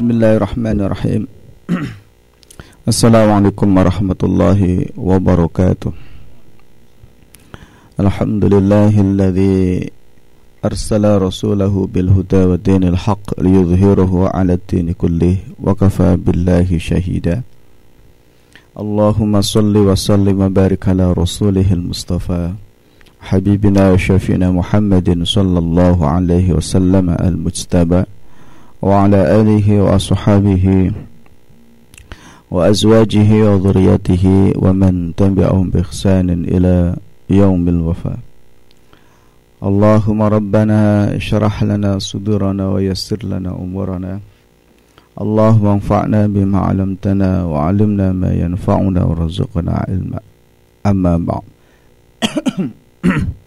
بسم الله الرحمن الرحيم السلام عليكم ورحمة الله وبركاته الحمد لله الذي أرسل رسوله بالهدى ودين الحق ليظهره على الدين كله وكفى بالله شهيدا اللهم صل وسلم وبارك على رسوله المصطفى حبيبنا وشفينا محمد صلى الله عليه وسلم المجتبى وعلى آله وأصحابه وأزواجه وذريته ومن تبعهم بإحسان إلى يوم الوفاة. اللهم ربنا اشرح لنا صدورنا ويسر لنا أمورنا. اللهم انفعنا بما علمتنا وعلمنا ما ينفعنا وارزقنا علما. أما بعد.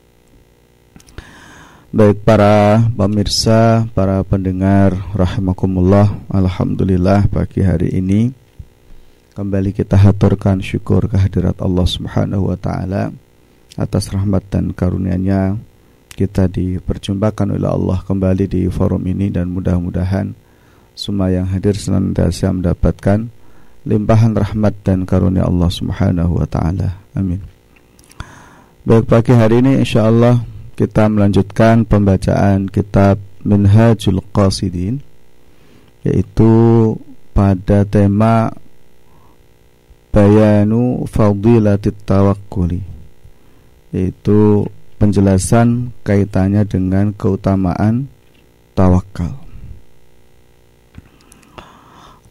Baik para pemirsa, para pendengar rahimakumullah. Alhamdulillah pagi hari ini kembali kita haturkan syukur kehadirat Allah Subhanahu wa taala atas rahmat dan karunia-Nya kita diperjumpakan oleh Allah kembali di forum ini dan mudah-mudahan semua yang hadir senantiasa mendapatkan limpahan rahmat dan karunia Allah Subhanahu wa taala. Amin. Baik pagi hari ini insyaallah kita melanjutkan pembacaan kitab Minhajul Qasidin yaitu pada tema Bayanu Fadilatit Tawakkuli yaitu penjelasan kaitannya dengan keutamaan tawakal.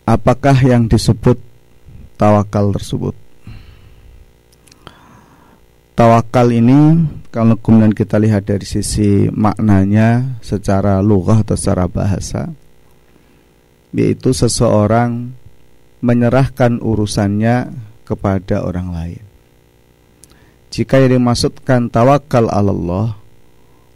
Apakah yang disebut tawakal tersebut? Tawakal ini kalau kemudian kita lihat dari sisi maknanya secara lughah atau secara bahasa yaitu seseorang menyerahkan urusannya kepada orang lain. Jika yang dimaksudkan tawakal Allah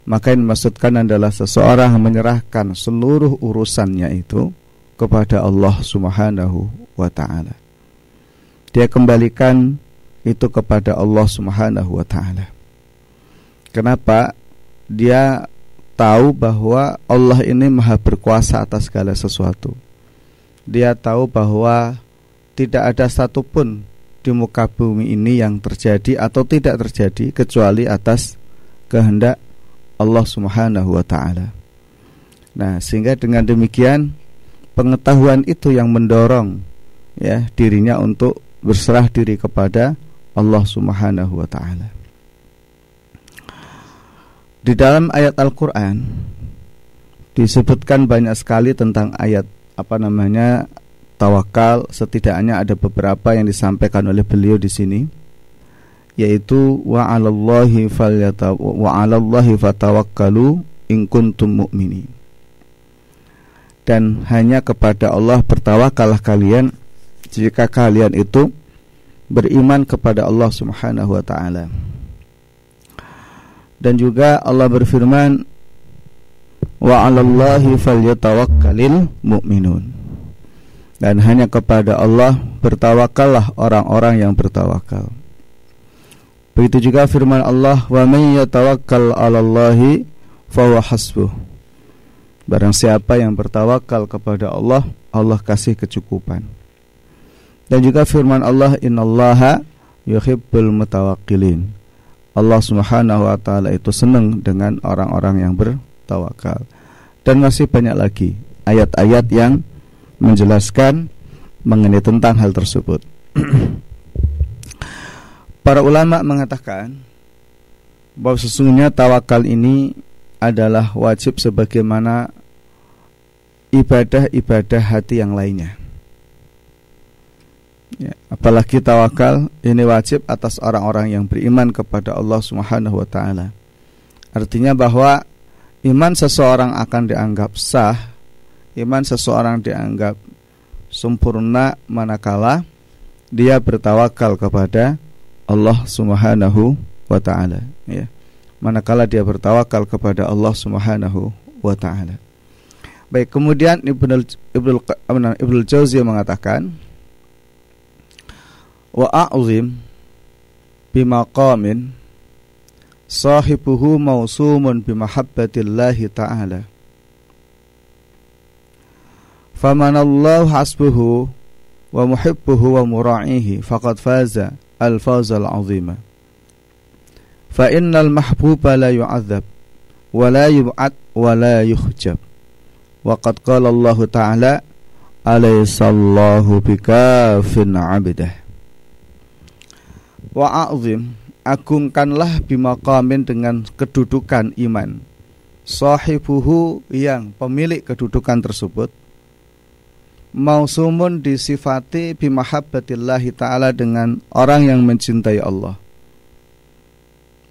maka yang dimaksudkan adalah seseorang menyerahkan seluruh urusannya itu kepada Allah Subhanahu wa taala. Dia kembalikan itu kepada Allah Subhanahu wa taala. Kenapa? Dia tahu bahwa Allah ini maha berkuasa atas segala sesuatu. Dia tahu bahwa tidak ada satupun di muka bumi ini yang terjadi atau tidak terjadi kecuali atas kehendak Allah Subhanahu wa taala. Nah, sehingga dengan demikian pengetahuan itu yang mendorong ya dirinya untuk berserah diri kepada Allah Subhanahu wa taala. Di dalam ayat Al-Qur'an disebutkan banyak sekali tentang ayat apa namanya tawakal setidaknya ada beberapa yang disampaikan oleh beliau di sini yaitu wa 'alallahi wa 'alallahi fatawakkalu in kuntum mu'minin dan hanya kepada Allah bertawakallah kalian jika kalian itu beriman kepada Allah Subhanahu wa taala. Dan juga Allah berfirman wa 'alallahi falyatawakkalul mu'minun. Dan hanya kepada Allah bertawakallah orang-orang yang bertawakal. Begitu juga firman Allah wa may yatawakkal 'alallahi fahuwa hasbuh. Barang siapa yang bertawakal kepada Allah, Allah kasih kecukupan. Dan juga firman Allah innallaha yuhibbul mutawakkilin. Allah Subhanahu wa taala itu senang dengan orang-orang yang bertawakal. Dan masih banyak lagi ayat-ayat yang menjelaskan mengenai tentang hal tersebut. Para ulama mengatakan bahwa sesungguhnya tawakal ini adalah wajib sebagaimana ibadah-ibadah hati yang lainnya. Ya, apalagi tawakal ini wajib atas orang-orang yang beriman kepada Allah Subhanahu wa taala. Artinya bahwa iman seseorang akan dianggap sah, iman seseorang dianggap sempurna manakala dia bertawakal kepada Allah Subhanahu wa taala, ya. Manakala dia bertawakal kepada Allah Subhanahu wa taala. Baik, kemudian Ibnu Ibnu Ibnu Jauzi mengatakan wa a'zim bimaqamin sahibuhu mausumun bimahabbatillahi ta'ala Famanallahu hasbuhu wa muhibbuhu wa mura'ihi faqad faza al-fawzal 'azima. Fa innal mahbuba la yu'adzab wa la yub'ad wa la yuhjab. Wa qad qala Allah Ta'ala Alaihissallahu bikafin 'abdah. Wa a'zim agungkanlah bimaqamin dengan kedudukan iman sahibuhu yang pemilik kedudukan tersebut mausumun disifati bimahabbatillahi ta'ala dengan orang yang mencintai Allah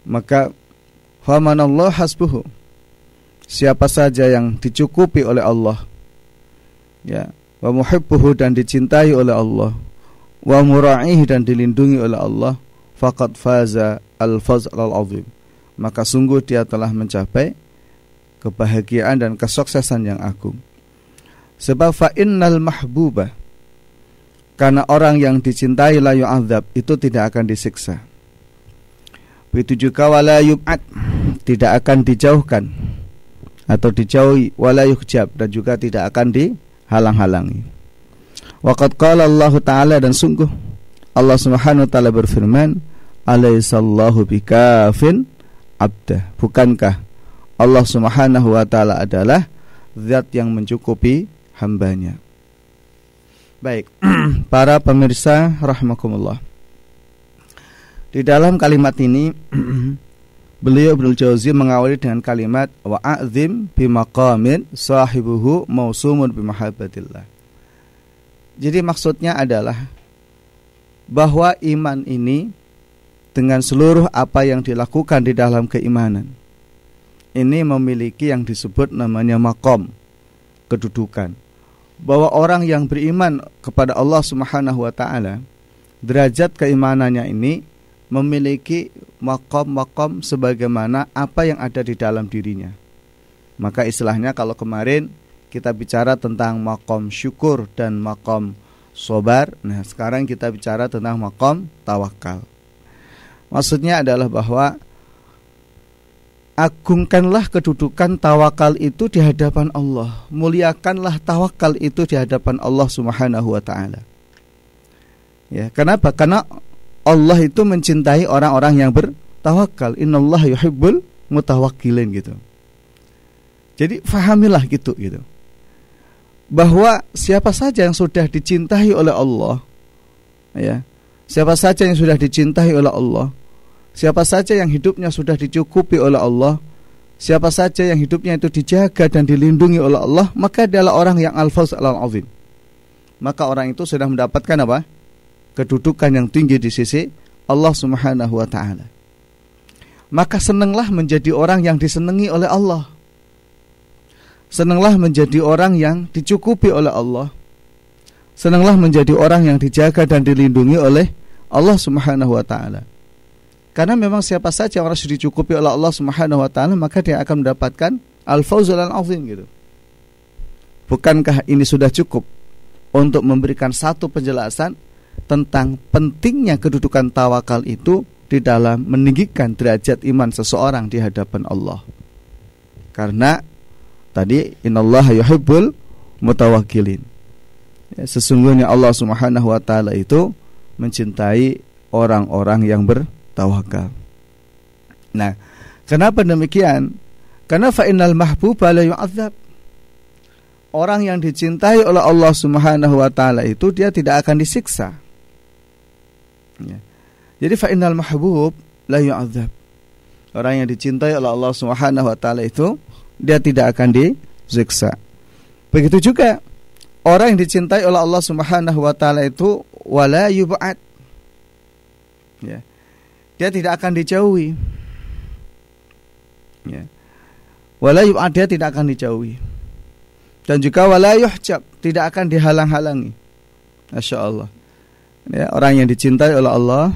maka famanallah hasbuhu siapa saja yang dicukupi oleh Allah ya wa muhibbuhu dan dicintai oleh Allah wa mura'ihi dan dilindungi oleh Allah faqad faza al-fazl al-azim. Maka sungguh dia telah mencapai kebahagiaan dan kesuksesan yang agung. Sebab fa innal mahbuba karena orang yang dicintai la yu'adzab itu tidak akan disiksa. Begitu juga wala yub'ad tidak akan dijauhkan atau dijauhi wala yuhjab dan juga tidak akan dihalang-halangi. Waqad qala Allah taala dan sungguh Allah Subhanahu wa taala berfirman, "Alaihissallahu bikafin abdah." Bukankah Allah Subhanahu wa taala adalah zat yang mencukupi hambanya? Baik, para pemirsa rahimakumullah. Di dalam kalimat ini beliau Ibnu Jauzi mengawali dengan kalimat wa a'zim bimaqamin sahibuhu mausumun bimahabbatillah. Jadi maksudnya adalah bahwa iman ini dengan seluruh apa yang dilakukan di dalam keimanan ini memiliki yang disebut namanya makom kedudukan bahwa orang yang beriman kepada Allah Subhanahu wa taala derajat keimanannya ini memiliki makom-makom sebagaimana apa yang ada di dalam dirinya maka istilahnya kalau kemarin kita bicara tentang makom syukur dan makom sobar. Nah, sekarang kita bicara tentang makom tawakal. Maksudnya adalah bahwa agungkanlah kedudukan tawakal itu di hadapan Allah. Muliakanlah tawakal itu di hadapan Allah Subhanahu wa taala. Ya, kenapa? Karena Allah itu mencintai orang-orang yang bertawakal. Innallaha yuhibbul mutawakkilin gitu. Jadi fahamilah gitu gitu bahwa siapa saja yang sudah dicintai oleh Allah ya siapa saja yang sudah dicintai oleh Allah siapa saja yang hidupnya sudah dicukupi oleh Allah siapa saja yang hidupnya itu dijaga dan dilindungi oleh Allah maka adalah orang yang al-fawz al-azim. Maka orang itu sudah mendapatkan apa? Kedudukan yang tinggi di sisi Allah Subhanahu wa taala. Maka senanglah menjadi orang yang disenangi oleh Allah. Senanglah menjadi orang yang dicukupi oleh Allah. Senanglah menjadi orang yang dijaga dan dilindungi oleh Allah Subhanahu wa taala. Karena memang siapa saja orang sudah dicukupi oleh Allah Subhanahu wa taala maka dia akan mendapatkan al-fauzul azim gitu. Bukankah ini sudah cukup untuk memberikan satu penjelasan tentang pentingnya kedudukan tawakal itu di dalam meninggikan derajat iman seseorang di hadapan Allah. Karena Tadi innallaha yuhibbul mutawakkilin. Ya, sesungguhnya Allah Subhanahu wa taala itu mencintai orang-orang yang bertawakal. Nah, kenapa demikian? Karena fa innal mahbuba la yu'adzab. Orang yang dicintai oleh Allah Subhanahu wa taala itu dia tidak akan disiksa. Ya. Jadi fa innal mahbub la yu'adzab. Orang yang dicintai oleh Allah Subhanahu wa taala itu dia tidak akan disiksa. Begitu juga orang yang dicintai oleh Allah Subhanahu wa taala itu wala yub'ad. Ya. Dia tidak akan dijauhi. Ya. Wala yub'ad dia tidak akan dijauhi. Dan juga wala yuhjab, tidak akan dihalang-halangi. Masya Allah. Ya, orang yang dicintai oleh Allah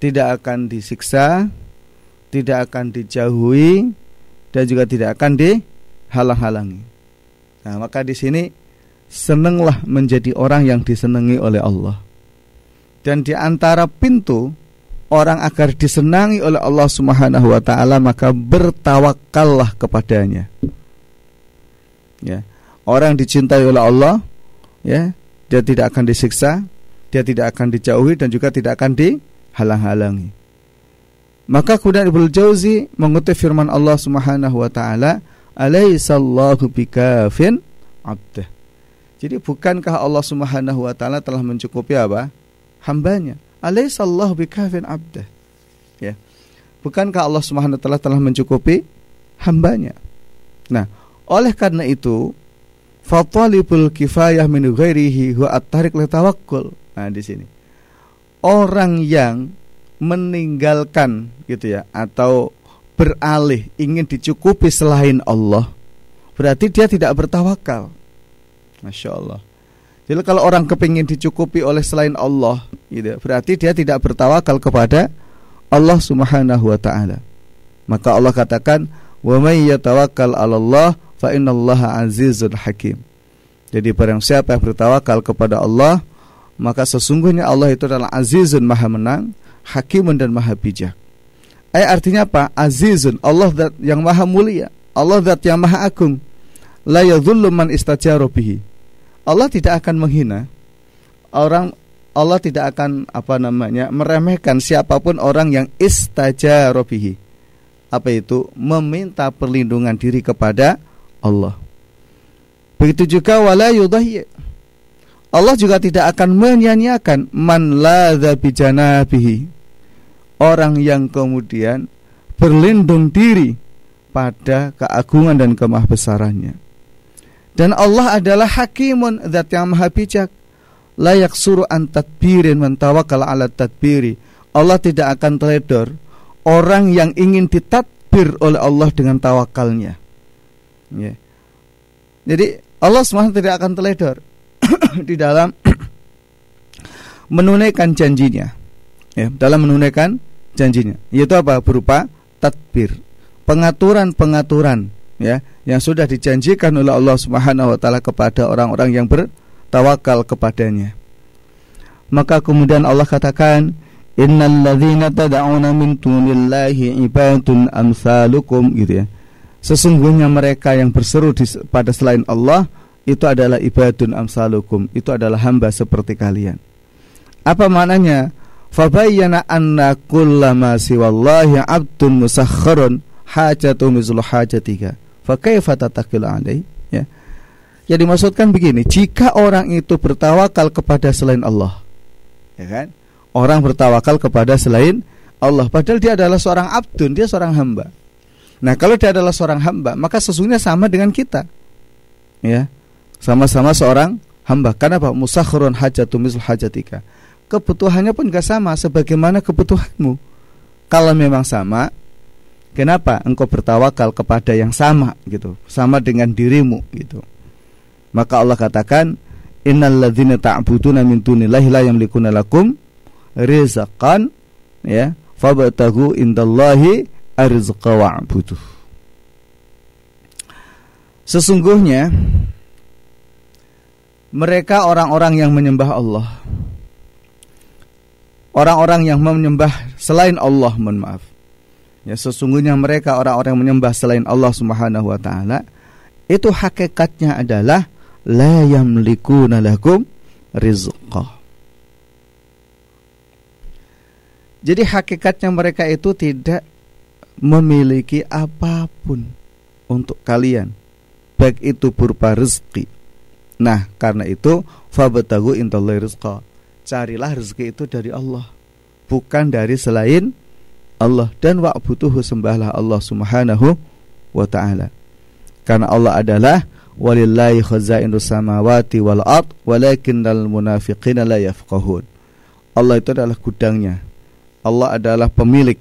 tidak akan disiksa, tidak akan dijauhi, dan juga tidak akan dihalang-halangi. Nah, maka di sini senanglah menjadi orang yang disenangi oleh Allah. Dan di antara pintu orang agar disenangi oleh Allah Subhanahu wa taala maka bertawakallah kepadanya. Ya. orang dicintai oleh Allah, ya, dia tidak akan disiksa, dia tidak akan dijauhi dan juga tidak akan dihalang-halangi. Maka kemudian Ibnu Jauzi mengutip firman Allah Subhanahu wa taala, "Alaisallahu bikafin 'abdah." Jadi bukankah Allah Subhanahu wa taala telah mencukupi apa? hambanya. Alaisallahu bikafin 'abdah. Ya. Bukankah Allah Subhanahu wa taala telah mencukupi hambanya? Nah, oleh karena itu fatalibul kifayah min ghairihi huwa at-tariq tawakkul. Nah, di sini. Orang yang meninggalkan gitu ya atau beralih ingin dicukupi selain Allah berarti dia tidak bertawakal Masya Allah jadi kalau orang kepingin dicukupi oleh selain Allah gitu, berarti dia tidak bertawakal kepada Allah subhanahu wa ta'ala maka Allah katakan wa may yatawakkal Allah fa innallaha azizun hakim jadi barang siapa yang bertawakal kepada Allah maka sesungguhnya Allah itu adalah azizun maha menang hakimun dan maha bijak. Eh artinya apa? Azizun, Allah yang maha mulia, Allah yang maha agung. La yadhullu man istajaru bihi. Allah tidak akan menghina orang Allah tidak akan apa namanya meremehkan siapa pun orang yang istajaru bihi. Apa itu? Meminta perlindungan diri kepada Allah. Begitu juga wala yudahyi. Allah juga tidak akan menyanyiakan man bijanabihi orang yang kemudian berlindung diri pada keagungan dan kemahbesarannya. Dan Allah adalah hakimun zat yang maha bijak. Layak suruh an tadbirin mentawakal ala tadbiri. Allah tidak akan teledor orang yang ingin ditadbir oleh Allah dengan tawakalnya. Ya. Jadi Allah SWT tidak akan teledor di dalam menunaikan janjinya ya, dalam menunaikan janjinya. Yaitu apa? Berupa tadbir, pengaturan-pengaturan ya yang sudah dijanjikan oleh Allah Subhanahu wa taala kepada orang-orang yang bertawakal kepadanya. Maka kemudian Allah katakan, "Innal ladzina tad'una min dunillahi ibadun amsalukum" gitu ya. Sesungguhnya mereka yang berseru di, pada selain Allah itu adalah ibadun amsalukum, itu adalah hamba seperti kalian. Apa maknanya? fabayyana anna kullama siwallahi abdun musakhkharun hajatu mizlu hajatika fa kaifa tatakil alai. Ya. Jadi maksudkan begini jika orang itu bertawakal kepada selain Allah ya kan? Orang bertawakal kepada selain Allah. Padahal dia adalah seorang abdun dia seorang hamba. Nah kalau dia adalah seorang hamba maka sesungguhnya sama dengan kita. Ya. Sama-sama seorang hamba. Karena apa? Musakhkharun hajatu mizlu hajatika. Kebutuhannya pun gak sama sebagaimana kebutuhanmu. Kalau memang sama, kenapa engkau bertawakal kepada yang sama gitu, sama dengan dirimu gitu. Maka Allah katakan, Innal ladzina ta'buduna min dunillahi la yamlikuna lakum rizqan ya, fabtagu indallahi arzqa wa'buduh. Sesungguhnya mereka orang-orang yang menyembah Allah orang-orang yang menyembah selain Allah, mohon maaf. Ya, sesungguhnya mereka orang-orang yang menyembah selain Allah Subhanahu wa taala itu hakikatnya adalah la yamlikuna lakum rizqa. Jadi hakikatnya mereka itu tidak memiliki apa pun untuk kalian baik itu berupa rezeki. Nah, karena itu fabtagu indallahi rizqa carilah rezeki itu dari Allah bukan dari selain Allah dan wa'buduhu sembahlah Allah Subhanahu wa taala. Karena Allah adalah walillahi khazainus samawati wal ard walakinnal munafiqina la yafqahun. Allah itu adalah gudangnya. Allah adalah pemilik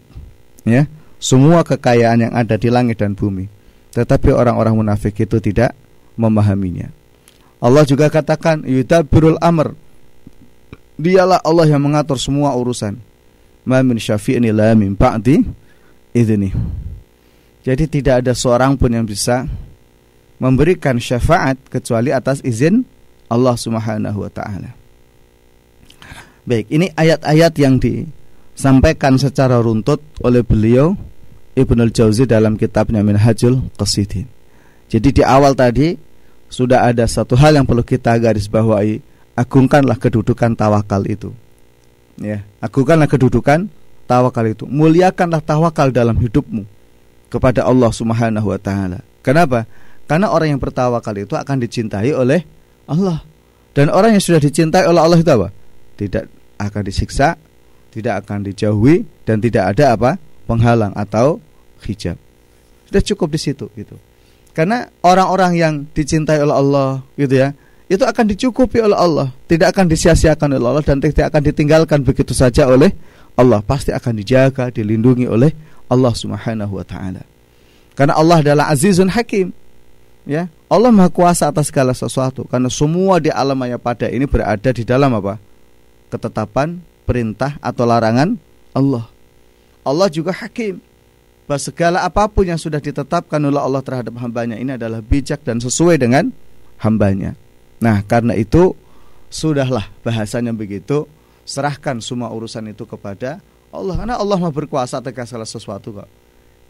ya. Semua kekayaan yang ada di langit dan bumi. Tetapi orang-orang munafik itu tidak memahaminya. Allah juga katakan yudabbirul amr. Dialah Allah yang mengatur semua urusan. Ma min syafi'in la min ba'di idzni. Jadi tidak ada seorang pun yang bisa memberikan syafaat kecuali atas izin Allah Subhanahu wa taala. Baik, ini ayat-ayat yang disampaikan secara runtut oleh beliau Ibnu Al-Jauzi dalam kitabnya Minhajul Qasidin. Jadi di awal tadi sudah ada satu hal yang perlu kita garis bawahi, agungkanlah kedudukan tawakal itu. Ya, agungkanlah kedudukan tawakal itu. Muliakanlah tawakal dalam hidupmu kepada Allah Subhanahu wa taala. Kenapa? Karena orang yang bertawakal itu akan dicintai oleh Allah. Dan orang yang sudah dicintai oleh Allah itu apa? Tidak akan disiksa, tidak akan dijauhi dan tidak ada apa? penghalang atau hijab. Sudah cukup di situ gitu. Karena orang-orang yang dicintai oleh Allah gitu ya, itu akan dicukupi oleh Allah, tidak akan disia-siakan oleh Allah dan tidak akan ditinggalkan begitu saja oleh Allah. Pasti akan dijaga, dilindungi oleh Allah Subhanahu wa taala. Karena Allah adalah Azizun Hakim. Ya, Allah Maha Kuasa atas segala sesuatu karena semua di alam maya pada ini berada di dalam apa? ketetapan, perintah atau larangan Allah. Allah juga hakim bahwa segala apa pun yang sudah ditetapkan oleh Allah terhadap hambanya ini adalah bijak dan sesuai dengan hambanya. Nah karena itu sudahlah bahasanya begitu serahkan semua urusan itu kepada Allah karena Allah mau berkuasa atas segala sesuatu kok.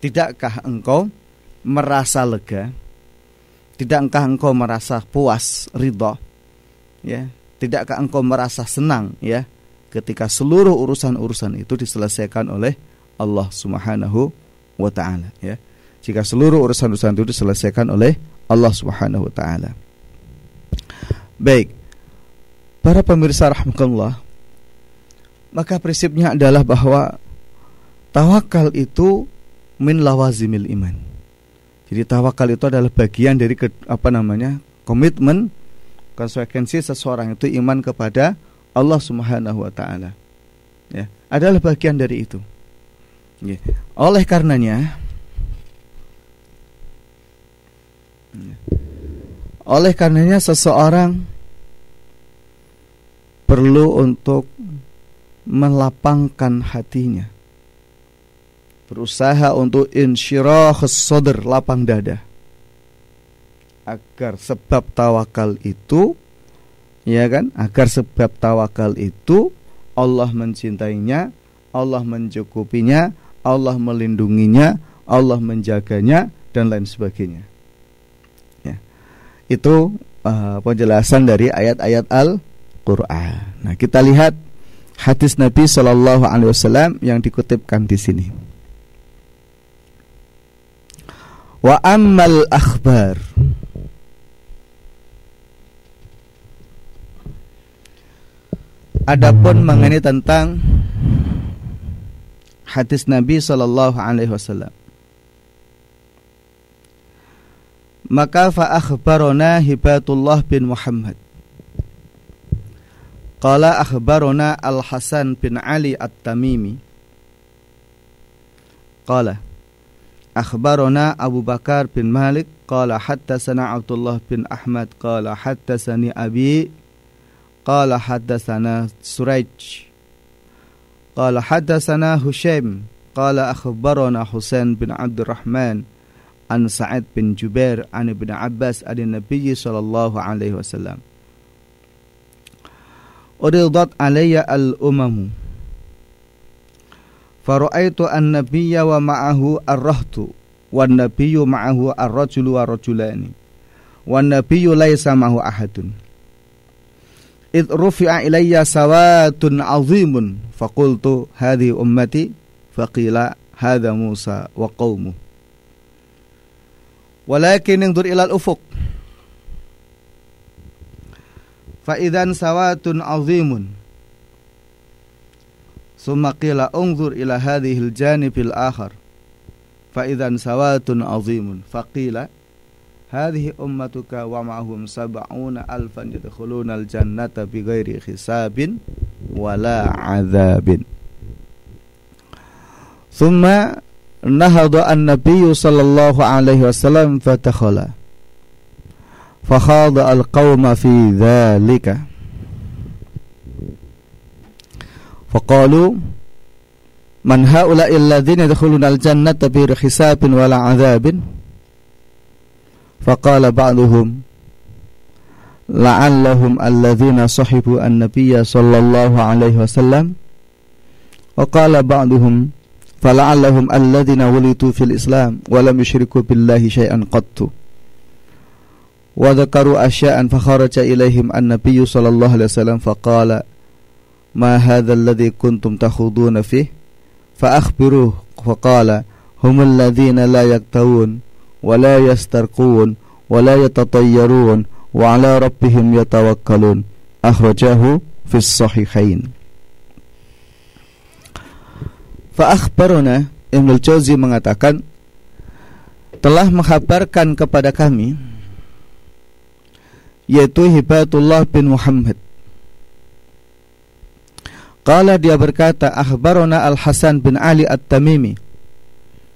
Tidakkah engkau merasa lega? Tidakkah engkau merasa puas, ridho? Ya, tidakkah engkau merasa senang ya ketika seluruh urusan-urusan itu diselesaikan oleh Allah Subhanahu wa taala ya. Jika seluruh urusan-urusan itu diselesaikan oleh Allah Subhanahu wa taala. Baik. Para pemirsa rahmatullah, maka prinsipnya adalah bahwa tawakal itu min lawazimil iman. Jadi tawakal itu adalah bagian dari ke, apa namanya? komitmen konsekuensi seseorang itu iman kepada Allah Subhanahu wa taala. Ya, adalah bagian dari itu. Ya. Oleh karenanya ya. Oleh karenanya seseorang perlu untuk melapangkan hatinya. Berusaha untuk insyirah sadr, lapang dada. Agar sebab tawakal itu ya kan? Agar sebab tawakal itu Allah mencintainya, Allah mencukupinya, Allah melindunginya, Allah menjaganya dan lain sebagainya. Itu uh, penjelasan dari ayat-ayat Al-Qur'an. Nah, kita lihat hadis Nabi Shallallahu alaihi wasallam yang dikutipkan di sini. Wa ammal akhbar Adapun mengenai tentang hadis Nabi sallallahu alaihi wasallam. maka fa akhbarona Hibatullah bin Muhammad Qala akhbarona Al-Hasan bin Ali At-Tamimi Qala أخبرنا أبو بكر بن مالك قال حدثنا عبد الله بن أحمد قال حدثني أبي قال حدثنا سريج قال حدثنا هشام قال أخبرنا حسين بن عبد الرحمن. an Sa'id bin Jubair an Ibn Abbas an Nabi sallallahu alaihi wasallam. Uridat alayya al-umamu. Fara'aitu an-nabiyya wa ma'ahu ar-rahtu wan nabiyyu ma'ahu ar-rajulu wa rajulani wan nabiyyu laysa ma'ahu ahadun. Id rufi'a ilayya sawatun 'azimun faqultu hadhi ummati faqila hadha Musa wa qaumuhu walakin ingdur ilal ufuq fa idzan sawatun azimun summa qila unzur ila hadhihi al-janib al-akhar fa idzan sawatun azimun faqila hadhihi ummatuka wa ma'hum sab'una alfan yadkhuluna al-jannata bighairi hisabin نهض النبي صلى الله عليه وسلم فدخل فخاض القوم في ذلك. فقالوا من هؤلاء الذين يدخلون الجنة بغير حساب ولا عذاب؟ فقال بعضهم لعلهم الذين صحبوا النبي صلى الله عليه وسلم. وقال بعضهم فلعلهم الذين ولدوا في الإسلام ولم يشركوا بالله شيئا قط. وذكروا أشياء فخرج إليهم النبي صلى الله عليه وسلم فقال ما هذا الذي كنتم تخوضون فيه؟ فأخبروه فقال هم الذين لا يكتوون ولا يسترقون ولا يتطيرون وعلى ربهم يتوكلون. أخرجاه في الصحيحين. Akhbaruna Ibnu Jauzi mengatakan telah menghabarkan kepada kami yaitu Hibatullah bin Muhammad. Qala dia berkata akhbarona Al-Hasan bin Ali At-Tamimi.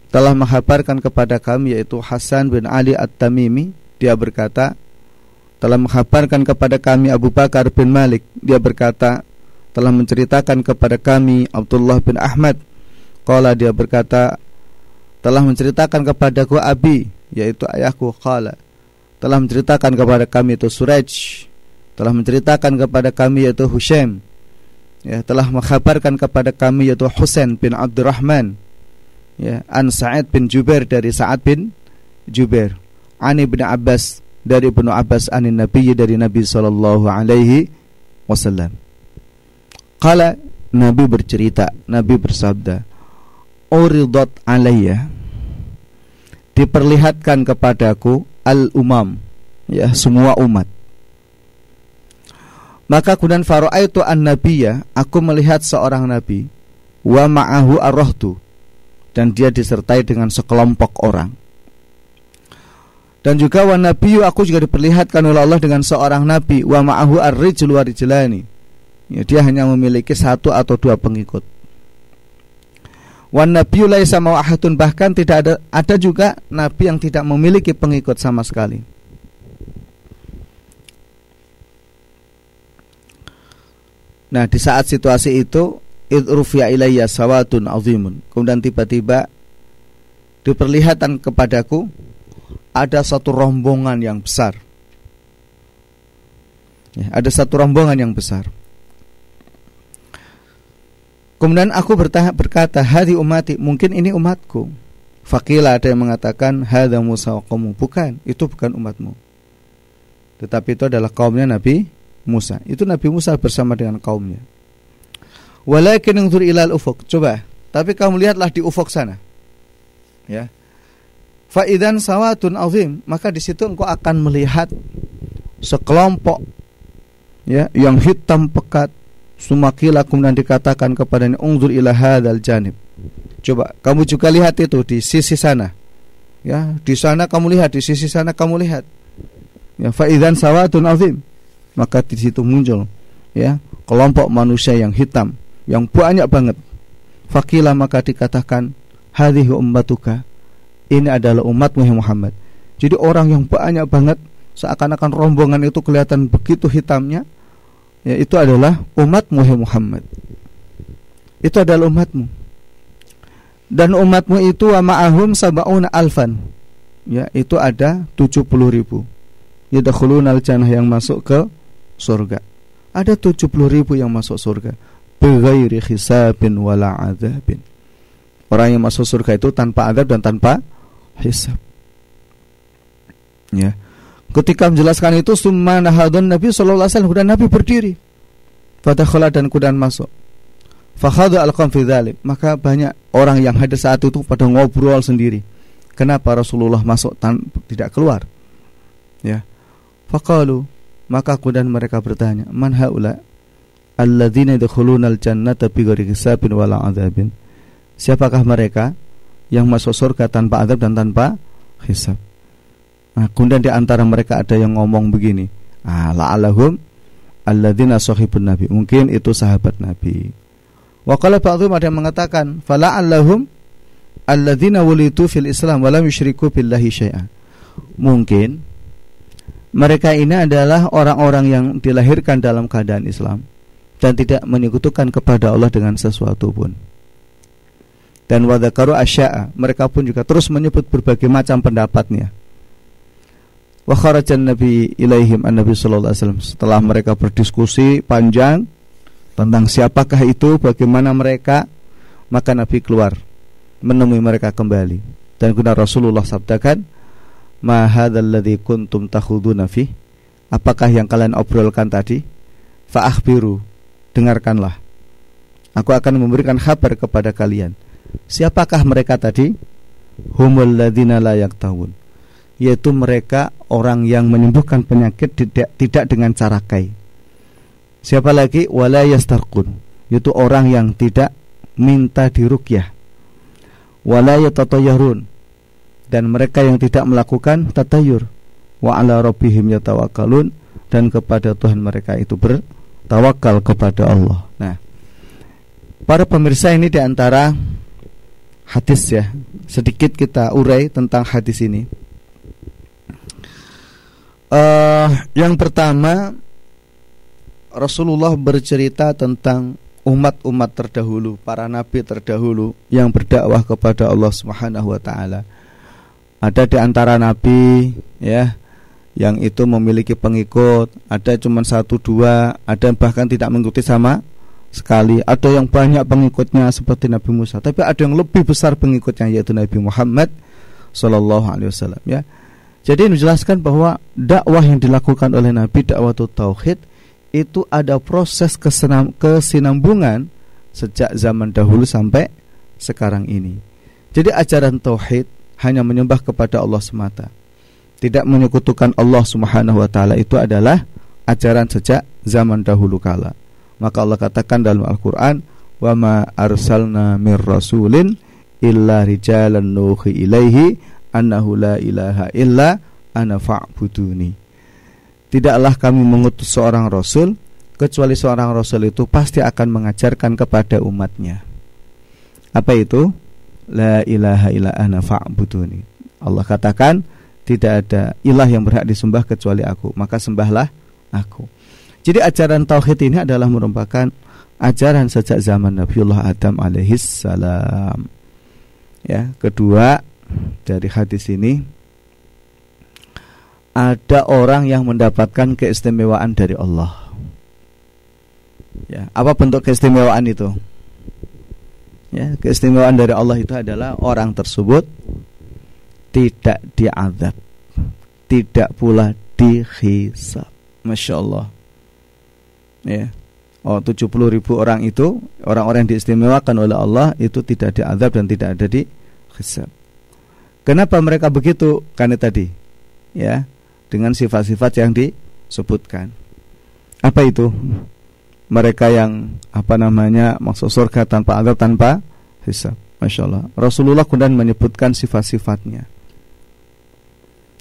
Telah menghabarkan kepada kami yaitu Hasan bin Ali At-Tamimi. Dia berkata telah menghabarkan kepada kami Abu Bakar bin Malik. Dia berkata telah menceritakan kepada kami Abdullah bin Ahmad Qala dia berkata telah menceritakan kepadaku Abi yaitu ayahku. Qala telah menceritakan kepada kami itu Suraj. Telah menceritakan kepada kami yaitu Husain ya telah mengkhabarkan kepada kami yaitu Husain bin Abdurrahman. Ya an Sa'id bin Jubair dari Sa'ad bin Jubair. Ani bin Abbas dari Ibnu Abbas anin Nabi dari Nabi sallallahu alaihi wasallam. Kala Nabi bercerita Nabi bersabda Uridat alayya Diperlihatkan kepadaku al-umam ya semua umat. Maka kemudian faraitu an-nabiyya aku melihat seorang nabi wa ma'ahu arrohtu dan dia disertai dengan sekelompok orang. Dan juga wa nabiyyu aku juga diperlihatkan oleh Allah dengan seorang nabi wa ma'ahu ar-rijlu wa rijlani. Ya, dia hanya memiliki satu atau dua pengikut Wan nabiyyu laisa ahadun bahkan tidak ada ada juga nabi yang tidak memiliki pengikut sama sekali. Nah, di saat situasi itu idrufiya ilayya sawatun azimun. Kemudian tiba-tiba diperlihatkan kepadaku ada satu rombongan yang besar. Ya, ada satu rombongan yang besar. Kemudian aku bertahap berkata, "Hadi umati, mungkin ini umatku." Fakila ada yang mengatakan, "Hadza Musa wa Bukan, itu bukan umatmu. Tetapi itu adalah kaumnya Nabi Musa. Itu Nabi Musa bersama dengan kaumnya. Walakin unzur ilal ufuk. Coba, tapi kamu lihatlah di ufuk sana. Ya. Faidan sawatun azim, maka di situ engkau akan melihat sekelompok ya yang hitam pekat Sumakila kemudian dikatakan kepadanya Ungzur ila janib. Coba kamu juga lihat itu di sisi sana. Ya di sana kamu lihat Di sisi sana kamu lihat. Ya fa'idan sawatun azim. Maka di situ muncul ya kelompok manusia yang hitam Yang banyak banget. Fakila maka dikatakan Hadhihi ummatuka Ini adalah umatmu Muhammad. Jadi orang yang banyak banget Seakan-akan rombongan itu kelihatan begitu hitamnya ya itu adalah umatmu Muhammad. Itu adalah umatmu. Dan umatmu itu wa ma'ahum sab'una alfan. Ya itu ada 70 ribu. Yadkhulunal jannah yang masuk ke surga. Ada 70 ribu yang masuk surga. Bighairi hisabin wala adzabin orang yang masuk surga itu tanpa adab dan tanpa hisab. Ya Ketika menjelaskan itu summa nahadun Nabi sallallahu alaihi wasallam Nabi berdiri. Fadakhala dan kudan masuk. Fakhadha al fi Maka banyak orang yang hadir saat itu pada ngobrol sendiri. Kenapa Rasulullah masuk tan tidak keluar? Ya. Faqalu maka kemudian mereka bertanya, "Man haula alladzina yadkhuluna al-jannata bighairi hisabin wala adzabin?" Siapakah mereka yang masuk surga tanpa adab dan tanpa hisab? Nah, kemudian di antara mereka ada yang ngomong begini, ah, la'alahum alladzina sahibun nabi. Mungkin itu sahabat Nabi. Wa qala ba'dhum ada yang mengatakan, fala'allahum alladzina wulitu fil Islam wa lam yusyriku billahi syai'an. Mungkin mereka ini adalah orang-orang yang dilahirkan dalam keadaan Islam dan tidak menyekutukan kepada Allah dengan sesuatu pun. Dan wadakaru asya'a, mereka pun juga terus menyebut berbagai macam pendapatnya wa kharajan nabi ilaihim an nabi sallallahu alaihi wasallam. Setelah mereka berdiskusi panjang tentang siapakah itu bagaimana mereka maka nabi keluar menemui mereka kembali. Dan kemudian Rasulullah sabdakan ma hadzalladzi kuntum takhuduna fi? Apakah yang kalian obrolkan tadi? Fa akhbiru dengarkanlah. Aku akan memberikan kabar kepada kalian. Siapakah mereka tadi? Humul ladzina la yaktahun yaitu mereka orang yang menyembuhkan penyakit tidak tidak dengan cara kai. Siapa lagi? Wala yastarqun. Yaitu orang yang tidak minta dirukyah wala yatatayyarun. Dan mereka yang tidak melakukan tatayur wa ala rabbihim yatawakkalun. Dan kepada Tuhan mereka itu bertawakal kepada Allah. Nah, para pemirsa ini di antara hadis ya. Sedikit kita urai tentang hadis ini. Uh, yang pertama Rasulullah bercerita tentang umat-umat terdahulu, para nabi terdahulu yang berdakwah kepada Allah Subhanahu wa taala. Ada di antara nabi ya yang itu memiliki pengikut, ada cuma satu dua, ada bahkan tidak mengikuti sama sekali. Ada yang banyak pengikutnya seperti Nabi Musa, tapi ada yang lebih besar pengikutnya yaitu Nabi Muhammad Shallallahu Alaihi Wasallam ya. Jadi menjelaskan bahwa dakwah yang dilakukan oleh Nabi dakwah tauhid itu ada proses kesenam, kesinambungan sejak zaman dahulu sampai sekarang ini. Jadi ajaran tauhid hanya menyembah kepada Allah semata. Tidak menyekutukan Allah Subhanahu wa taala itu adalah ajaran sejak zaman dahulu kala. Maka Allah katakan dalam Al-Qur'an, "Wa ma arsalna mir rasulin illa rijalan nuhi ilaihi annahu la ilaha illa ana fa'buduni." Tidaklah kami mengutus seorang rasul kecuali seorang rasul itu pasti akan mengajarkan kepada umatnya. Apa itu? La ilaha illa ana fa'buduni. Allah katakan tidak ada ilah yang berhak disembah kecuali aku, maka sembahlah aku. Jadi ajaran tauhid ini adalah merupakan ajaran sejak zaman Nabiullah Adam alaihis salam. Ya, kedua dari hadis ini ada orang yang mendapatkan keistimewaan dari Allah. Ya, apa bentuk keistimewaan itu? Ya, keistimewaan dari Allah itu adalah orang tersebut tidak diazab, tidak pula dihisab. Masya Allah. Ya. Oh, 70 ribu orang itu orang-orang yang diistimewakan oleh Allah itu tidak diazab dan tidak ada di hisab. Kenapa mereka begitu? Karena tadi ya dengan sifat-sifat yang disebutkan. Apa itu? Mereka yang apa namanya maksud surga tanpa azab tanpa hisab. Masya Allah. Rasulullah kemudian menyebutkan sifat-sifatnya.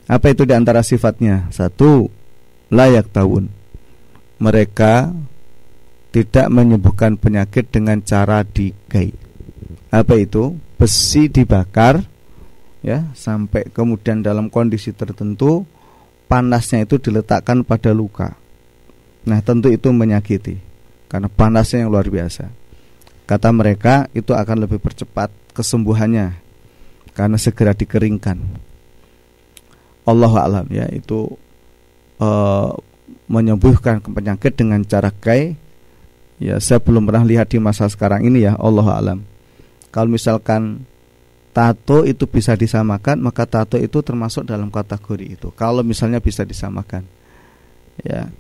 Apa itu di antara sifatnya? Satu, layak tahun. Mereka tidak menyembuhkan penyakit dengan cara digai. Apa itu? Besi dibakar ya sampai kemudian dalam kondisi tertentu panasnya itu diletakkan pada luka. Nah, tentu itu menyakiti karena panasnya yang luar biasa. Kata mereka itu akan lebih percepat kesembuhannya karena segera dikeringkan. Allah alam ya itu uh, menyembuhkan penyakit dengan cara kai. Ya, saya belum pernah lihat di masa sekarang ini ya, Allah alam. Kalau misalkan tato itu bisa disamakan maka tato itu termasuk dalam kategori itu. Kalau misalnya bisa disamakan. Ya.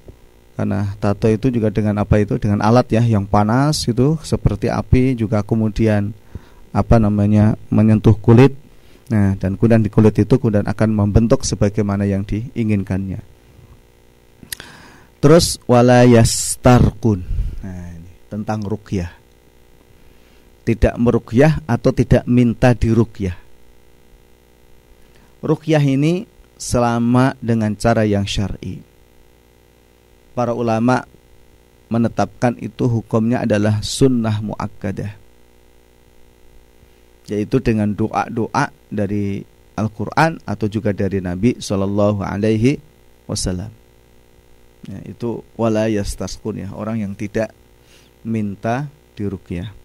Karena tato itu juga dengan apa itu? Dengan alat ya yang panas itu seperti api juga kemudian apa namanya menyentuh kulit. Nah dan kemudian di kulit itu kemudian akan membentuk sebagaimana yang diinginkannya. Terus walayastarkun nah tentang rukyah tidak merukyah atau tidak minta dirukyah. Rukyah ini selama dengan cara yang syar'i. Para ulama menetapkan itu hukumnya adalah sunnah muakkadah. Yaitu dengan doa-doa dari Al-Qur'an atau juga dari Nabi Shallallahu alaihi wasallam. Ya, itu wala yastaskun ya, orang yang tidak minta dirukyah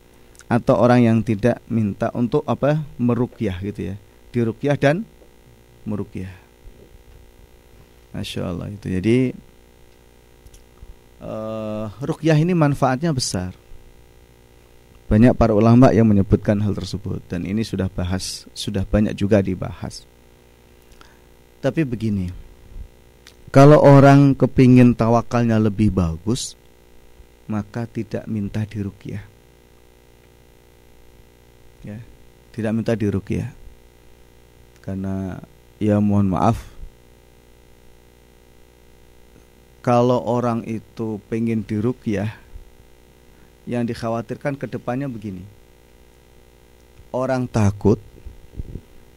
atau orang yang tidak minta untuk apa merukyah gitu ya. Dirukyah dan merukyah. Masya Allah itu. Jadi uh, rukyah ini manfaatnya besar. Banyak para ulama yang menyebutkan hal tersebut dan ini sudah bahas sudah banyak juga dibahas. Tapi begini, kalau orang kepingin tawakalnya lebih bagus, maka tidak minta dirukyah. Ya, tidak minta dirukyah. Karena ya mohon maaf. Kalau orang itu pengen dirukyah yang dikhawatirkan ke depannya begini. Orang takut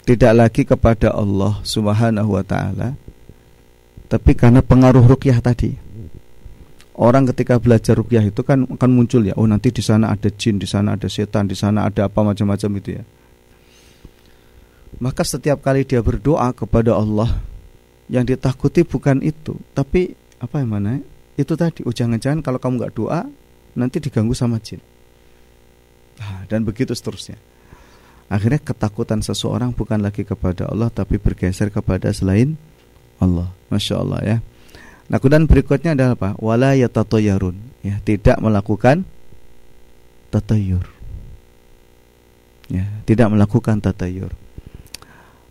tidak lagi kepada Allah Subhanahu wa taala tapi karena pengaruh rukyah tadi orang ketika belajar rukyah itu kan akan muncul ya oh nanti di sana ada jin di sana ada setan di sana ada apa macam-macam itu ya. Maka setiap kali dia berdoa kepada Allah yang ditakuti bukan itu tapi apa yang mana? Itu tadi oh jangan-jangan kalau kamu nggak doa nanti diganggu sama jin. Nah, dan begitu seterusnya. Akhirnya ketakutan seseorang bukan lagi kepada Allah tapi bergeser kepada selain Allah. Masya Allah ya nah kemudian berikutnya adalah apa? Wala yatatoyarun ya tidak melakukan tatayur ya tidak melakukan tatayur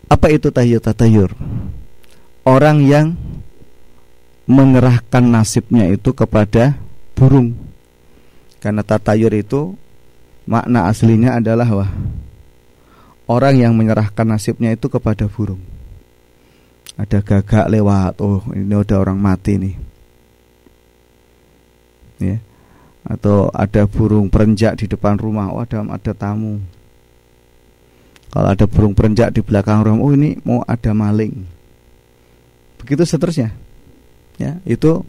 apa itu tayyur tatayur orang yang mengerahkan nasibnya itu kepada burung. Karena tatayur itu makna aslinya adalah wah orang yang menyerahkan nasibnya itu kepada burung. Ada gagak lewat, oh ini udah orang mati nih. Ya. Atau ada burung perenjak di depan rumah, oh ada ada tamu. Kalau ada burung perenjak di belakang rumah, oh ini mau ada maling. Begitu seterusnya ya itu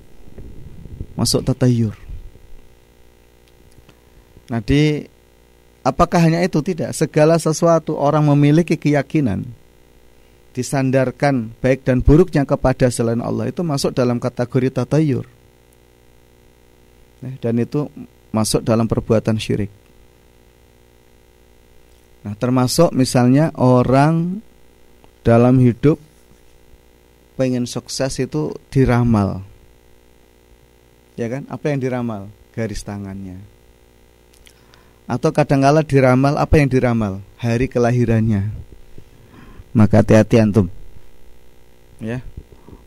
masuk tatayur. Nanti apakah hanya itu tidak? Segala sesuatu orang memiliki keyakinan disandarkan baik dan buruknya kepada selain Allah itu masuk dalam kategori tatayur. Dan itu masuk dalam perbuatan syirik. Nah, termasuk misalnya orang dalam hidup pengen sukses itu diramal. Ya kan? Apa yang diramal? Garis tangannya. Atau kadangkala diramal apa yang diramal? Hari kelahirannya. Maka hati-hati antum. Ya.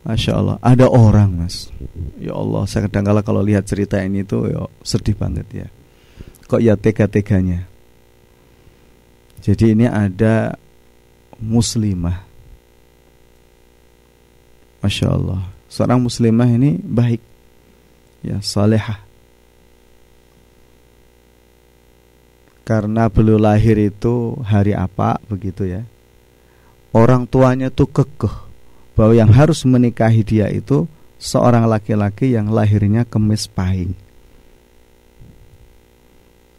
Masya Allah. Ada orang mas. Ya Allah saya kadangkala kalau lihat cerita ini tuh ya, Sedih banget ya. Kok ya tega-teganya? Jadi ini ada Muslimah. Masya Allah. Seorang muslimah ini baik. Ya salehah. Karena beliau lahir itu hari apa begitu ya Orang tuanya tuh kekeh Bahwa yang harus menikahi dia itu Seorang laki-laki yang lahirnya kemis pahing.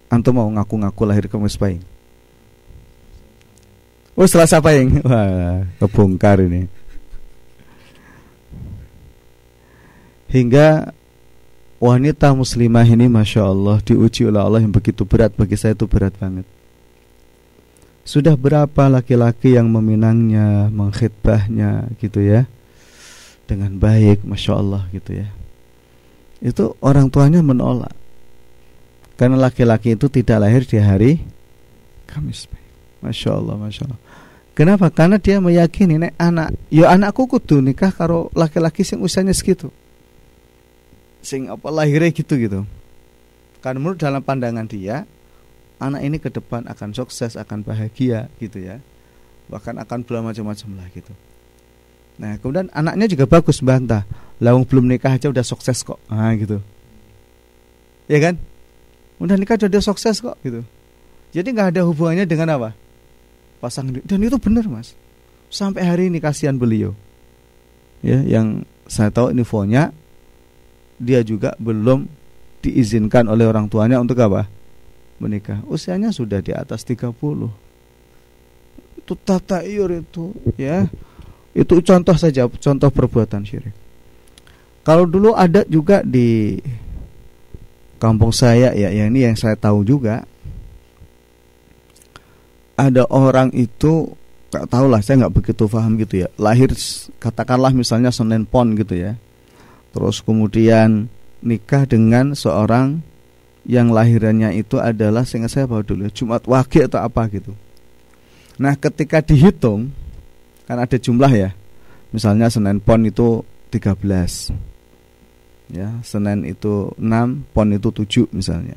Antum mau ngaku-ngaku lahir kemis pahing? Oh selasa pahing Wah kebongkar ini. Hingga wanita muslimah ini masya Allah diuji oleh Allah yang begitu berat. Bagi saya itu berat banget. Sudah berapa laki-laki yang meminangnya, mengkhidbahnya gitu ya dengan baik, masya Allah gitu ya. Itu orang tuanya menolak karena laki-laki itu tidak lahir di hari Kamis. Masya Allah, masya Allah. Kenapa? Karena dia meyakini nek anak, yo ya anakku kudu nikah karo laki-laki yang usianya segitu sing apa lahirnya gitu gitu kan menurut dalam pandangan dia anak ini ke depan akan sukses akan bahagia gitu ya. Bahkan akan bela macam-macam lah gitu. Nah kemudian anaknya juga bagus bantah lawang belum nikah aja udah sukses kok. Nah gitu. Ya kan? Udah nikah udah sukses kok gitu. Jadi nggak ada hubungannya dengan apa? Pasang dan itu benar mas. Sampai hari ini kasihan beliau. Ya yang saya tahu infonya dia juga belum diizinkan oleh orang tuanya untuk apa? Menikah. Usianya sudah di atas 30. Itu tata iur itu ya. Itu contoh saja, contoh perbuatan syirik. Kalau dulu ada juga di kampung saya ya, yang ini yang saya tahu juga ada orang itu gak tahu lah saya nggak begitu paham gitu ya lahir katakanlah misalnya Senin Pon gitu ya Terus kemudian nikah dengan seorang yang lahirannya itu adalah sehingga saya bawa dulu Jumat Wage atau apa gitu. Nah, ketika dihitung kan ada jumlah ya. Misalnya Senin Pon itu 13 ya Senin itu 6 Pon itu 7 misalnya.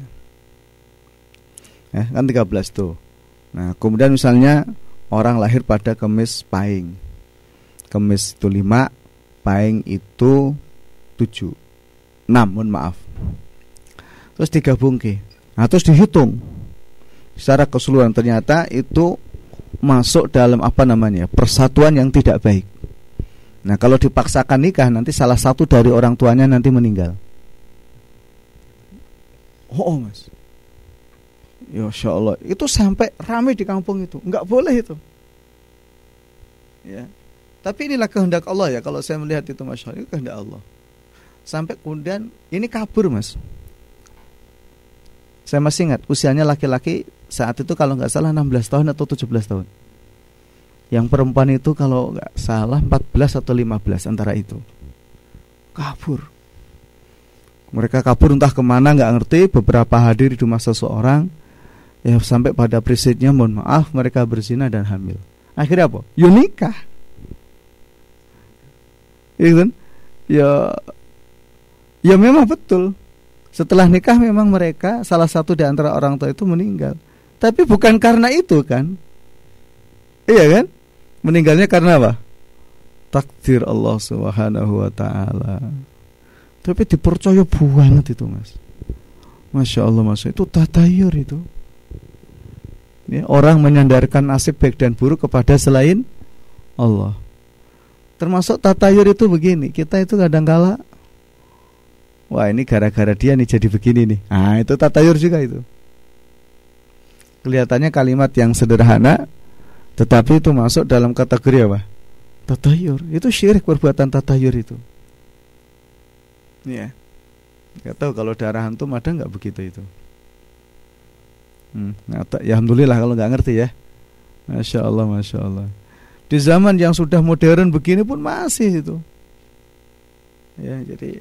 Ya kan 13 tuh. Nah kemudian misalnya orang lahir pada Kemis Pahing. Kemis itu 5 Pahing itu 7 6 mohon maaf terus digabung ke nah terus dihitung secara keseluruhan ternyata itu masuk dalam apa namanya persatuan yang tidak baik Nah kalau dipaksakan nikah nanti salah satu dari orang tuanya nanti meninggal. Oh, oh mas, ya Allah itu sampai ramai di kampung itu, nggak boleh itu. Ya, tapi inilah kehendak Allah ya. Kalau saya melihat itu masya Allah kehendak Allah. Sampai kemudian ini kabur mas. Saya masih ingat usianya laki-laki saat itu kalau nggak salah 16 tahun atau 17 tahun. Yang perempuan itu kalau nggak salah 14 atau 15 antara itu. Kabur. Mereka kabur entah ke mana nggak ngerti. Beberapa hadir di rumah seseorang. Ya sampai pada prinsipnya mohon maaf mereka berzina dan hamil. Akhirnya apa? Yo ya nikah. Ya kan? Ya Ya memang betul. Setelah nikah memang mereka salah satu di antara orang tua itu meninggal. Tapi bukan karena itu kan? Iya kan? Meninggalnya karena apa? Takdir Allah Subhanahu wa taala. Tapi dipercaya banget itu, Mas. Masya Allah, Mas. Itu tatayur itu. Ya, orang menyandarkan nasib baik dan buruk kepada selain Allah. Termasuk tatayur itu begini, kita itu kadang kala Wah ini gara-gara dia nih jadi begini nih Ah itu tatayur juga itu Kelihatannya kalimat yang sederhana tetapi itu masuk dalam kategori apa? Tatayur. Itu syirik perbuatan tatayur itu. Ya. Gak tahu kalau darah antum ada nggak begitu itu. Hmm, ya alhamdulillah kalau nggak ngerti ya. Masya Allah, masya Allah. Di zaman yang sudah modern begini pun masih itu. Ya, jadi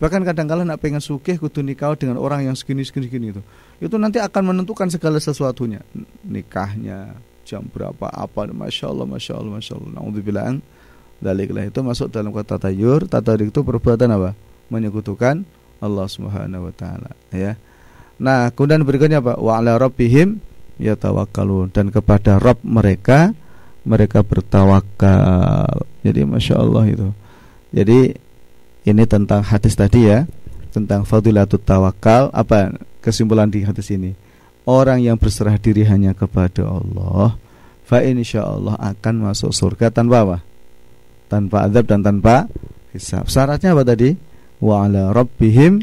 bahkan kadang-kala nak pengen sukih kudu nikah dengan orang yang segini segini segini itu. Itu nanti akan menentukan segala sesuatunya, nikahnya, jam berapa apa masya Allah masya Allah masya Allah. Naudzubillah daliklah itu masuk dalam kata tayur. Tatayur itu perbuatan apa? Menyekutukan Allah Subhanahu wa taala ya. Nah kemudian berikutnya apa? Wa ala rabbihim yatawakkalun. Dan kepada Rabb mereka mereka bertawakal. Jadi masya Allah itu. Jadi ini tentang hadis tadi ya tentang fadilatut tawakal apa kesimpulan di hadis ini orang yang berserah diri hanya kepada Allah fa Allah akan masuk surga tanpa apa? Tanpa azab dan tanpa hisab. Syaratnya apa tadi? Wa ala rabbihim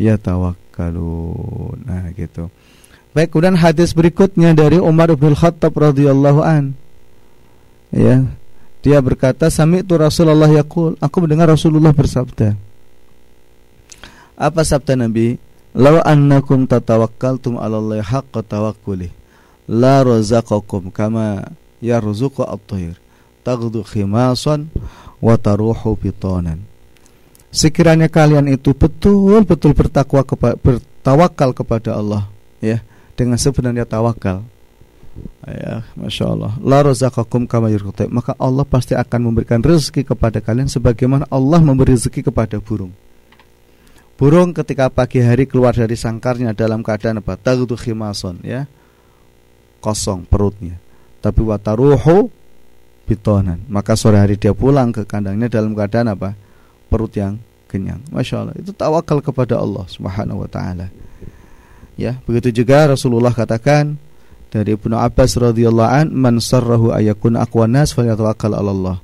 yatawakkalun. Nah, gitu. Baik, kemudian hadis berikutnya dari Umar bin Khattab radhiyallahu an. Ya. Dia berkata, "Sami'tu Rasulullah yaqul," aku mendengar Rasulullah bersabda. Apa sabda Nabi? Law annakum tatawakkaltum 'ala Allah haqqa tawakkuli la razaqakum kama yarzuqu at-tayr taghdu khimasan wa taruhu bitanan Sekiranya kalian itu betul-betul bertakwa kepada bertawakal kepada Allah ya dengan sebenarnya tawakal ya masya Allah la razaqakum kama yarzuqu maka Allah pasti akan memberikan rezeki kepada kalian sebagaimana Allah memberi rezeki kepada burung Burung ketika pagi hari keluar dari sangkarnya dalam keadaan apa? Tagutu khimason ya. Kosong perutnya. Tapi wataruhu bitonan. Maka sore hari dia pulang ke kandangnya dalam keadaan apa? Perut yang kenyang. Masya Allah. Itu tawakal kepada Allah Subhanahu wa taala. Ya, begitu juga Rasulullah katakan dari Ibnu Abbas radhiyallahu an man sarrahu ayakun aqwanas falyatawakkal 'ala Allah.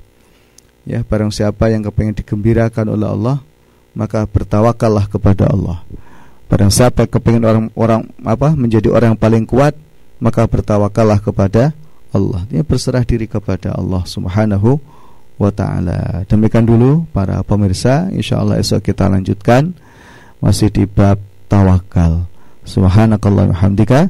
Ya, barang siapa yang kepengen digembirakan oleh Allah, maka bertawakallah kepada Allah. Barang siapa kepingin orang orang apa menjadi orang yang paling kuat, maka bertawakallah kepada Allah. Dia berserah diri kepada Allah Subhanahu wa taala. Demikian dulu para pemirsa, insyaallah esok kita lanjutkan masih di bab tawakal. Subhanakallah hamdika